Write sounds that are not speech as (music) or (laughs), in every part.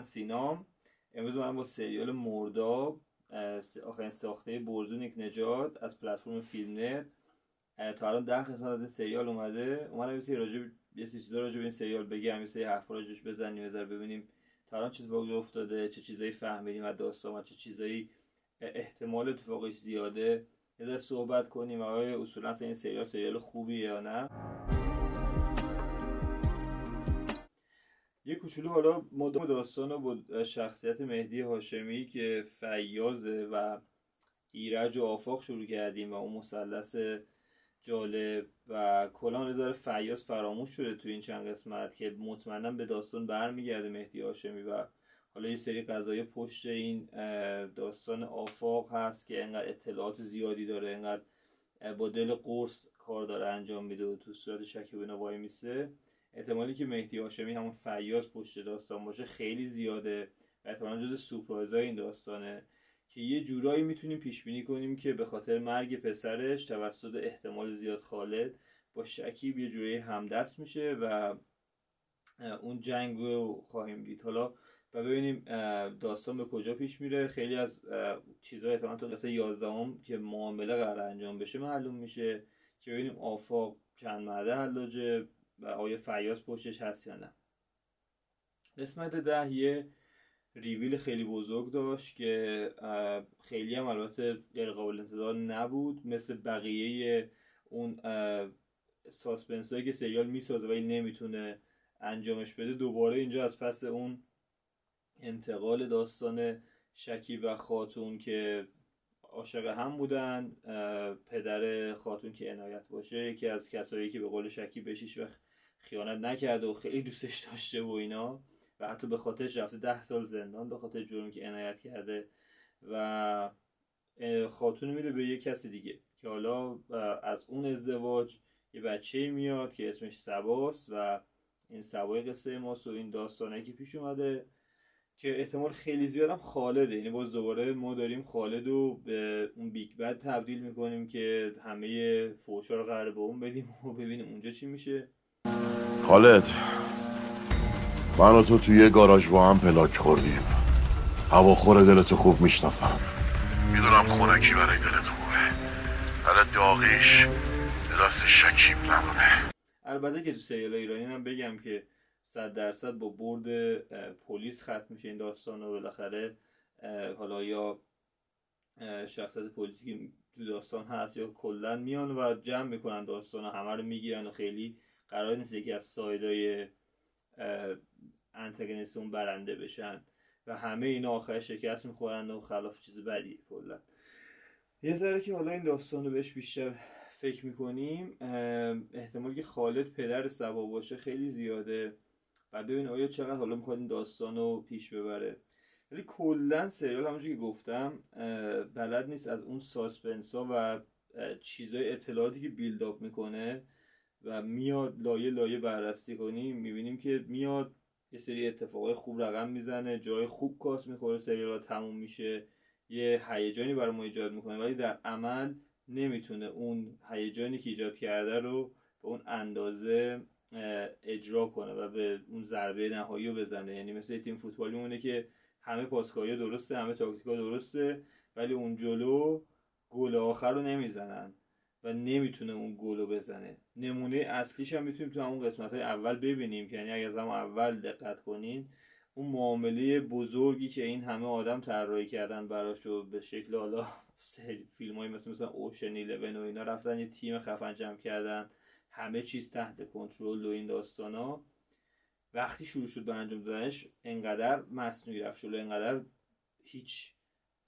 من سینام امروز من با سریال مرداب آخرین ساخته برزونیک نجات از پلتفرم فیلم نت تا الان ده قسمت از این سریال اومده. اومدم یه راجع یه سری چیزا راجع این سریال بگم یه سری حرفا راجعش بزنیم بذار ببینیم تا الان چیز واقعی افتاده چه چیزایی فهمیدیم از داستان و چه چیزایی احتمال اتفاقش زیاده. یه صحبت کنیم. آیا اصولا این سریال سریال خوبیه یا نه؟ یه کوچولو حالا مدام داستان با شخصیت مهدی هاشمی که فیازه و ایرج و آفاق شروع کردیم و اون مثلث جالب و کلا نظر فیاض فراموش شده تو این چند قسمت که مطمئنا به داستان برمیگرده مهدی هاشمی و حالا یه سری قضایی پشت این داستان آفاق هست که انقدر اطلاعات زیادی داره انقدر با دل قرص کار داره انجام میده و تو صورت شکیب وای میسه. احتمالی که مهدی هاشمی همون فیاض پشت داستان باشه خیلی زیاده و احتمالا جز سورپرایزای این داستانه که یه جورایی می‌تونیم پیش بینی کنیم که به خاطر مرگ پسرش توسط احتمال زیاد خالد با شکیب یه جورایی همدست میشه و اون جنگ رو خواهیم دید. حالا و ببینیم داستان به کجا پیش میره. خیلی از چیزهای احتمال تو قصه 11 که معامله قرار انجام بشه معلوم میشه که ببینیم آفاق چند مرده حلاجه و آیا فیاض پشتش هست یا نه. قسمت ده یه ریویل خیلی بزرگ داشت که خیلی هم البته غیر قابل انتظار نبود. مثل بقیه اون suspense هایی که سریال می‌سازه ولی نمی‌تونه انجامش بده دوباره اینجا از پس اون انتقال داستان شکیب و خاتون که عاشق هم بودن پدر خاتون که عنایت باشه یکی از کسایی که به قول شکیب بشیش و خیانت نکرده و خیلی دوستش داشته و اینا. و حتی به خاطرش رفته ده سال زندان به خاطر جرمی که عنایت کرده. و خاتون میده به یه کسی دیگه که حالا از اون ازدواج یه بچه میاد که اسمش سباست و این سبای قصه ماست و این داستانه که پیش اومده که احتمال خیلی زیادم خالده. یعنی باز دوباره ما داریم خالد رو به اون big bad تبدیل می‌کنیم که همه فوشا رو قرار به اون بدیم و ببینیم اونجا چی میشه. خالد من و تو توی گاراژ با هم پلاک خوردیم. هواخور دلتو خوب می‌شناسم. می‌دونم خونکی برای دلت خوبه. ولی داغیش دست شکیب نمونه. البته که تو سریال ایرانی هم بگم که صد درصد با برد پلیس ختم میشه این داستان و بالاخره حالا یا شخصیت پلیسی که تو داستان هست یا کلا میان و جمع می‌کنن داستان همه رو می‌گیرن و خیلی قرار نیست یکی از سایدای انتگنیست اون برنده بشن و همه اینا آخر شکست می‌خورن و خلاف چیز بدی کلا. یه ذره که حالا این داستان رو بهش بیشتر فکر می‌کنیم احتمال که خالد پدر سبا باشه خیلی زیاده و ببین آیا چقدر حالا می‌خواد این داستان رو پیش ببره. ولی کلا سریال همونجور که گفتم بلد نیست از اون suspense ها و چیزای اطلاعاتی که build up می‌کنه و میاد لایه لایه بررسی کنیم می‌بینیم که میاد یه سری اتفاقای خوب رقم می‌زنه جای خوب کات می‌خوره سریال تموم میشه یه هیجانی برای ما ایجاد می‌کنه ولی در عمل نمی‌تونه اون هیجانی که ایجاد کرده رو به اون اندازه اجرا کنه و به اون ضربه نهایی رو بزنه. یعنی مثل تیم فوتبالی مونه که همه پاسکاری درسته همه تاکتیکا درسته ولی اون جلو گل آخر رو نمی‌زنن. و نمی‌تونه اون گل بزنه. نمونه اصلیش هم می‌تونیم تو همون قسمت های اول ببینیم. یعنی اگر از همون اول دقت کنین اون معامله بزرگی که این همه آدم طراحی کردن براش و به شکل حالا فیلم های مثل مثلا اوشن 11 و اینا رفتن یه تیم خفن جمع کردن. همه چیز تحت کنترل و این داستان ها وقتی شروع شد به انجام دادنش انقدر مصنوعی رفت شد انقدر هیچ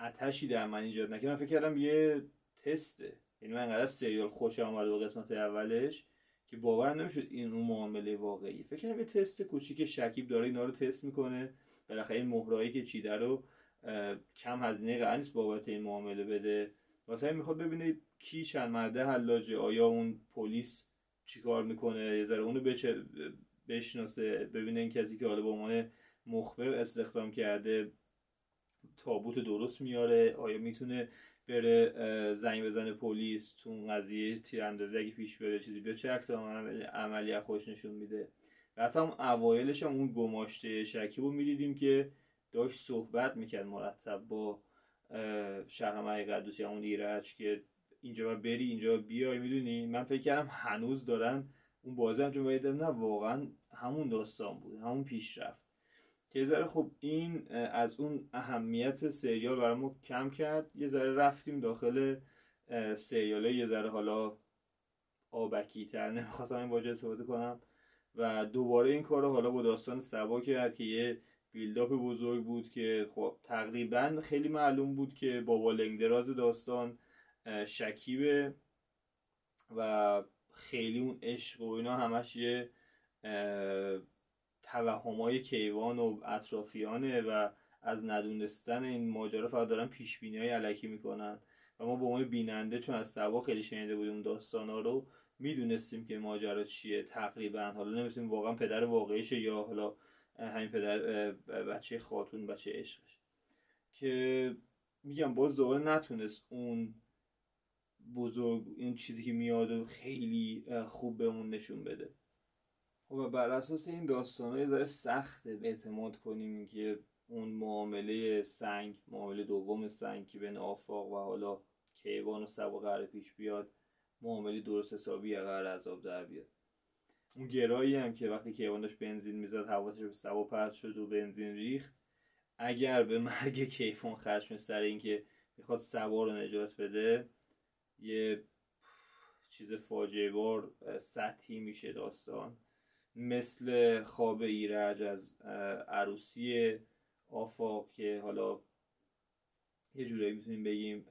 اتشی در من ایجاد نکردم فکر کردم یه تسته. یعنی من انقدر سریال خوش آمد با قسمت اولش که باور نمی‌شد این اون معامله واقعی فکر کنم یه تست کوچیک شکیب داره اینا رو تست می‌کنه. بالاخره این مهرایی که چیده رو کم هزینه قرار نیست بابت این معامله بده. واسه می‌خواد ببینه کی چند مرده حلاجه. آیا اون پلیس چیکار می‌کنه؟ یه ذره اونو بچه بشناسه ببینه این کسی که حالا به عنوان مخبر استخدام کرده تابوت درست میاره؟ آیا می‌تونه بره زنگ بزنه پلیس تو قضیه تیراندازی اگه پیش بره؟ چیزی بیا چه عکس عملی از خوش نشون میده؟ و حتی هم اوایلش هم اون گماشته شکیب رو می‌دیدیم که داشت صحبت می‌کرد مرتب با شهرمه قدوسی همون ایرج که اینجا بری اینجا بیای می‌دونی؟ من فکر کردم هنوز دارن اون بازی هم باید نه واقعا همون داستان بود همون پیشرفت. که ذره خب این از اون اهمیت سریال برای ما کم کرد. یه ذره رفتیم داخل سریال یه ذره حالا آبکی تر نمی‌خواستم این واژه استفاده کنم. و دوباره این کار رو حالا با داستان سبا کرد که یه بیلداپ بزرگ بود که خب تقریبا خیلی معلوم بود که بابا لنگدراز داستان شکیبه و خیلی اون عشق و اینا همش یه توهمای کیوان و اطرافیانه و از ندونستن این ماجرا فقط دارن پیش بینی های علکی می‌کنن. و ما به عنوان بیننده چون از سبا خیلی شنیده بودیم داستان ها رو می‌دونستیم که ماجرا چیه تقریبا. حالا نمیستیم واقعا پدر واقعیشه یا حالا همین پدر بچه خاتون بچه عشقش. که میگم باز دوباره نتونست اون بزرگ این چیزی که میاد و خیلی خوب بهمون نشون بده. و بر اساس این داستان یه ذره سخته اعتماد کنیم که اون معامله سنگ معامله دوم سنگ که بین آفاق و حالا کیوان و سبا قرار پیش بیاد معامله درست حسابی قرار عذاب در بیاد. اون گرایی هم که وقتی کیوان داشت بنزین می‌زد حواسش به سبا پرت شد و بنزین ریخت. اگر به مرگ کیوان خرج سر اینکه می‌خواد سبا رو نجات بده یه چیز فاجعه بار سطحی میشه داستان. مثل خواب ایرج از عروسی آفاق که حالا یه جورایی می‌تونیم بگیم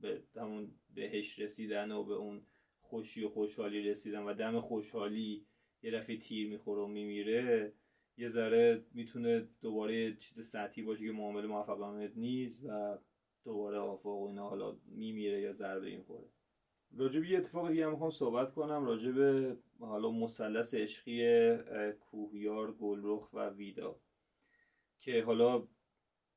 به همون بهش رسیدن و به اون خوشی و خوشحالی رسیدن و دم خوشحالی یه دفعه تیر می‌خوره و میمیره یه ذره می‌تونه دوباره چیز سطحی باشه که معامله موفقانه نیست و دوباره آفاق و اینا حالا میمیره یا ضربه این خوره راجب یه اتفاق دیگه می‌خوام صحبت کنم راجب حالا مثلث عشقی کوهیار گلرخ و ویدا. که حالا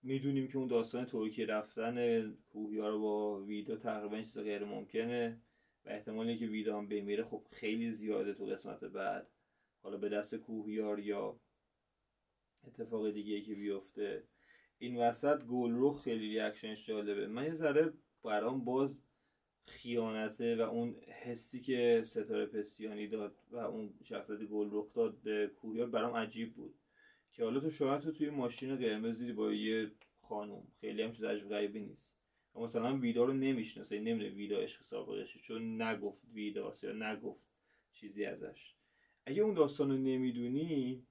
می‌دونیم که اون داستان ترکیه رفتن کوهیار با ویدا تقریبا چیز غیر ممکنه و احتمالی که ویدا هم بمیره خب خیلی زیاده تو قسمت بعد. حالا به دست کوهیار یا اتفاق دیگه که بیفته. این وسط گلرخ خیلی ریاکشنش جالبه. من یه ذره برام باز خیانته و اون حسی که ستاره پسیانی داد و اون شخصیت گلرخ داد به کوهیار برام عجیب بود. که حالا تو شاید تو توی ماشین قرمز دیدی با یه خانم. خیلی هم چیز عجب غریبی نیست. و مثلا ویدا رو نمی‌شناسه. نمیده ویدا عشق سابقشه چون نگفت ویداست یا نگفت چیزی ازش. اگه اون داستان رو نمی‌دونی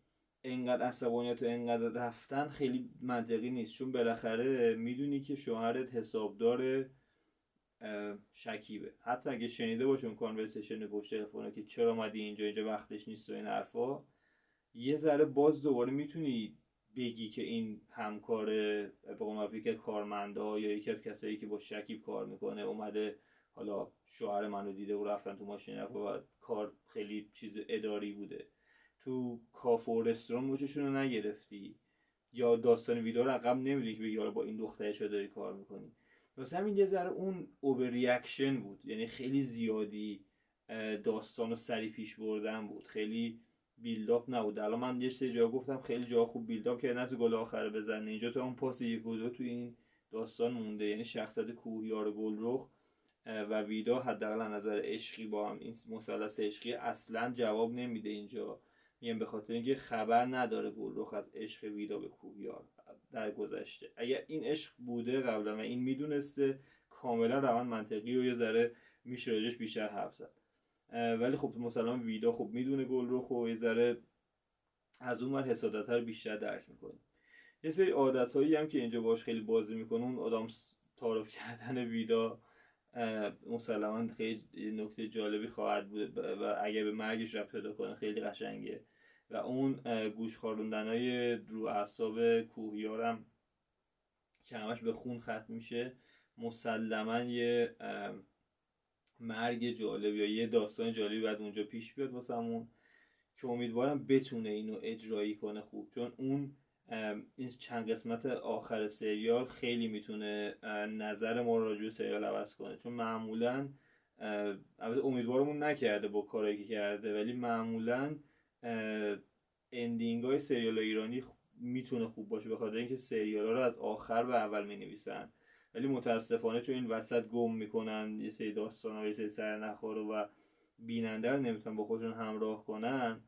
انقدر عصبانیت و انقدر رفتن خیلی منطقی نیست. چون بالاخره می‌دونی که شوهرت حسابدار شکیبه. حتی اگه شنیده باشه اون کانورسیشن پشت تلفن که چرا اومدی اینجا اینجا وقتش نیست و این حرفا یه ذره باز دوباره می‌تونی بگی که این همکار به که کارمندا یا یکی از کسایی که با شکیب کار می‌کنه اومده حالا شوهر منو دیده و رفتن تو ماشین و کار خیلی چیز اداری بوده. تو کافه و رستوران رو نگرفتی؟ یا داستان ویدیو رو عقب نمیدی که بگی حالا با این دخترش داری کار می‌کنی؟ واسه همین یه ذره اون over reaction بود. یعنی خیلی زیادی داستان رو سریع پیش بردن بود. خیلی build up نبود. الان من یه سری جا گفتم خیلی جا خوب build up که نه گل آخر بزنه. اینجا تو اون پاس یک و دو تو این داستان مونده. یعنی شخصیت کوهیار گلرخ و ویدا حداقل از نظر عشقی با هم این مثلث عشقی اصلا جواب نمیده اینجا. میگم به خاطر اینکه خبر نداره گلرخ از عشق ویدا به کوهیار. در گذشته اگر این عشق بوده قبلا و این می‌دونسته کاملا روان منطقی و یه ذره میشه راجش بیشتر حرف زد. ولی خب مثلا ویدا خب می‌دونه گلرخ و یه ذره از اون ور حسادت بیشتر درک می‌کنه. یه سری عادت هایی هم که اینجا باش خیلی بازی می‌کنه. اون آدم تعارف کردن ویدا مسلما خیلی نکته جالبی خواهد بود و اگر به مرگش رفت پیدا کنه خیلی قشنگه. و اون گوش خاروندن های رو اعصاب کوهیارم که همش به خون ختم میشه مسلما یه مرگ جالب یا یه داستان جالبی بعد اونجا پیش بیاد واسمون که امیدوارم بتونه اینو اجرایی کنه خوب. چون اون این چند قسمت آخر سریال خیلی می‌تونه نظر ما راجع به سریال عوض کنه. چون معمولا امیدوارمون نکرده با کاری که کرده ولی معمولا ending های سریال ایرانی می‌تونه خوب باشه به خاطر اینکه سریال ها رو از آخر به اول می نویسن ولی متاسفانه چون این وسط گم می‌کنن یه سری داستان ها یه سری و بیننده رو نمی‌تونن با خودشون همراه کنن.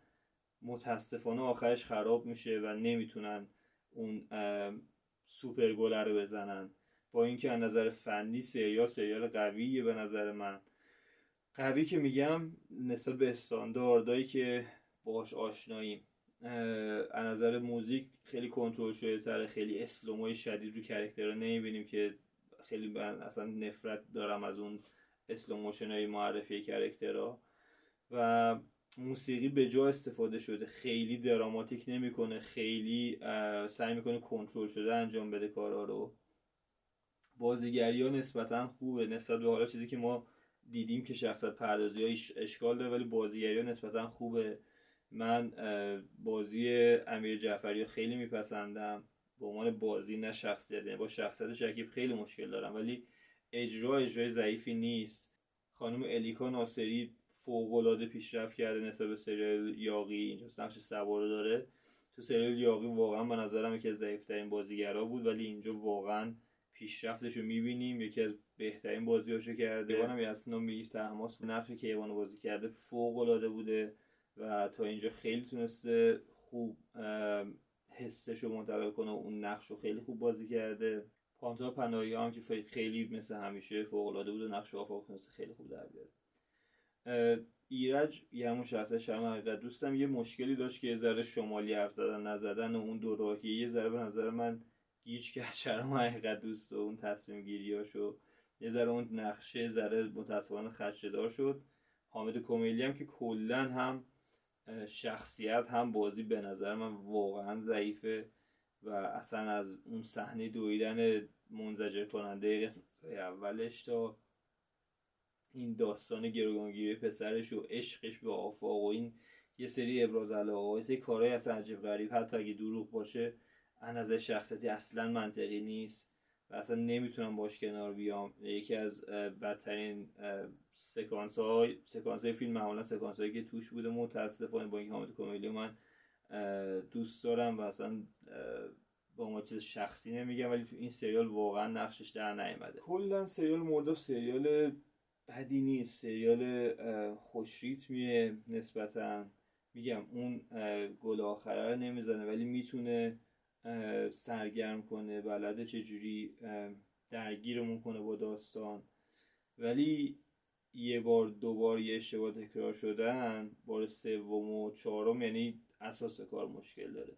متاسفانه آخرش خراب میشه و نمی‌تونن اون سوپر گله رو بزنن. با اینکه از نظر فنی سریال سریال قویه به نظر من. قوی که میگم نسبت به استانداردهایی که باش آشناییم. از نظر موزیک خیلی کنترل شده تره خیلی slow mo های شدید رو character ها نمی‌بینیم که خیلی من اصلا نفرت دارم از اون slow motion های معرفی character ها و موسیقی به جا استفاده شده. خیلی دراماتیک نمی‌کنه خیلی سعی می‌کنه کنترل شده انجام بده کارا رو. بازیگری ها نسبتا خوبه نسبت به حالا چیزی که ما دیدیم که شخصت پردازی اشکال داره ولی بازیگری ها نسبتا خوبه. من بازی امیر جعفری خیلی میپسندم. به عنوان بازی نه شخصیت یعنی با شخصیت شکیب خیلی مشکل دارم. ولی اجرا اجرای ضعیفی نیست. خانم الیکا ناصری فوق پیشرفت کرده نسبت به سریال یاقی اینجا نقش سوار داره. تو سریال یاقی واقعا به نظرم یکی از ضعیفترین بازیگرا بود. ولی اینجا واقعا پیشرفتش رو می‌بینیم. یکی از بهترین بازیاشو کرده. دیوانم یاسنا میر تحماس نقش که ایوانو بازی کرده. فوق العاده بوده. و تا اینجا خیلی تونسته خوب حسش رو منتقل کنه و اون نقش رو خیلی خوب بازی کرده. پانتا پناهی هم که خیلی مثل همیشه فوق بود و نقش آفاق تونسته خیلی خوب در بیاره. ایرج یه همون شخصه شرم حقیقت دوستم یه مشکلی داشت که یه ذره شمالی حرف زدن نزدن و اون دو یه ذره به نظر من گیج کرد (laughs) شرم حقیقت دوست و اون تصمیم گیریاشو یه ذره اون نقشه ذره متاسفانه خدشدار شد. حامد کمیلی هم که کلا هم شخصیت هم بازی به نظر من واقعا ضعیفه و اصلا از اون صحنه دویدن منزجر کننده قسمت اولش تا این داستان گروگانگیری پسرش و عشقش به آفاق و این یه سری ابراز علاقه و یه کارهای اصلا عجیب غریب. حتی اگه دروغ باشه از نظر شخصیتی اصلا منطقی نیست و اصلا نمی‌تونم باش کنار بیام. یکی از بدترین سکانس های سکانس های فیلم معمولا سکانس هایی که توش بوده متاسفانه با این حامد کمیلی من دوست دارم و اصلا با ما چیز شخصی نمیگم ولی تو این سریال واقعا نقشش در نیامده. کلا سریال مرداب سریال بدی نیست. سریال خوش ریتمیه نسبتا. میگم اون گل آخره رو نمی‌زنه ولی می‌تونه سرگرم کنه بلده چجوری درگیرمون کنه با داستان. ولی یه بار دوبار یه اشتباه تکرار شدن بار سوم و چهارم یعنی اساس کار مشکل داره.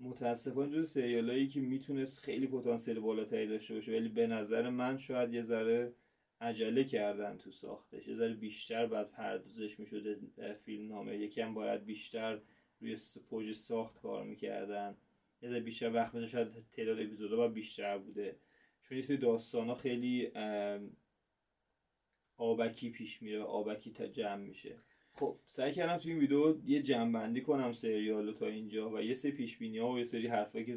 متاسفانه جز سریالایی که می‌تونست خیلی پتانسیل بالاتری داشته باشه ولی به نظر من شاید یه ذره عجله کردن تو ساختش. یه ذره بیشتر بعد پردازش می‌شده فیلم نامه یکم باید بیشتر روی پوج ساخت کار می‌کردن. یه ذره بیشتر وقت بده شاید تعداد اپیزودا باید بیشتر بوده. چون یه داستان ها خیلی آبکی پیش میره آبکی تا جمع میشه. خب سعی کردم تو این ویدیو یه جمع کنم سریالو تا اینجا و یه سری پیش بینی ها و یه سری حرفایی که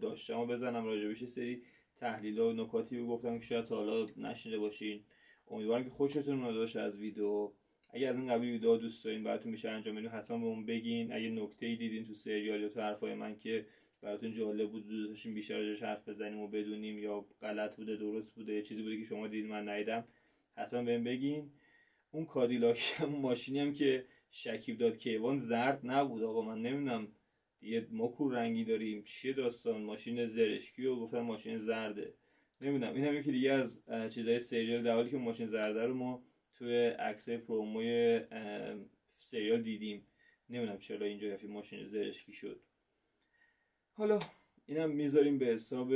داشتم و بزنم راجبش یه سری تحلیل و نکاتی رو گفتم که شاید حالا نشنیده باشین. امیدوارم که خوشتون اومده باشه از ویدیو. اگه از این قبیل ویدیو دوست دارین براتون میشه انجام بدین حتما به اون بگین. اگه نکته ای دیدین تو سریال یا تو حرفای من که براتون جالب بود دوست داشتین بیشتر حرف بزنیم و بدونیم یا غلط بوده درست بوده چیزی بوده که شما دیدین من ندیدم. حتما بهم بگین. اون کادیلاک (laughs) اون ماشینی هم که شکیب داد کیوان زرد نبود. آقا من نمی‌دونم یه مکور رنگی داریم. چیه داستان؟ ماشین زرشکی و گفتن ماشین زرده. نمی‌دونم. این هم یکی دیگه از چیزای سریال در که ماشین زرده رو ما توی عکسای پروموی سریال دیدیم. نمی‌دونم چرا اینجا یه ماشین زرشکی شد. حالا اینم می‌ذاریم به حساب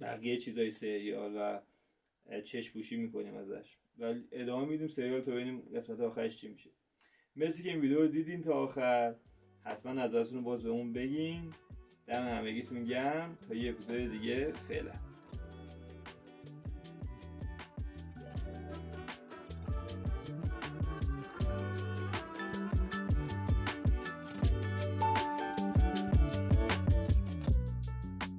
بقیه چیزای سریال و چشم پوشی می‌کنیم ازش. ولی ادامه میدیم سریال تا ببینیم قسمت آخرش چی میشه. مرسی که این ویدیو رو دیدین تا آخر. حتما نظرتون رو باز به اون بگین. دم همگیتون گرم. تا یه اپیزود دیگه فعلا.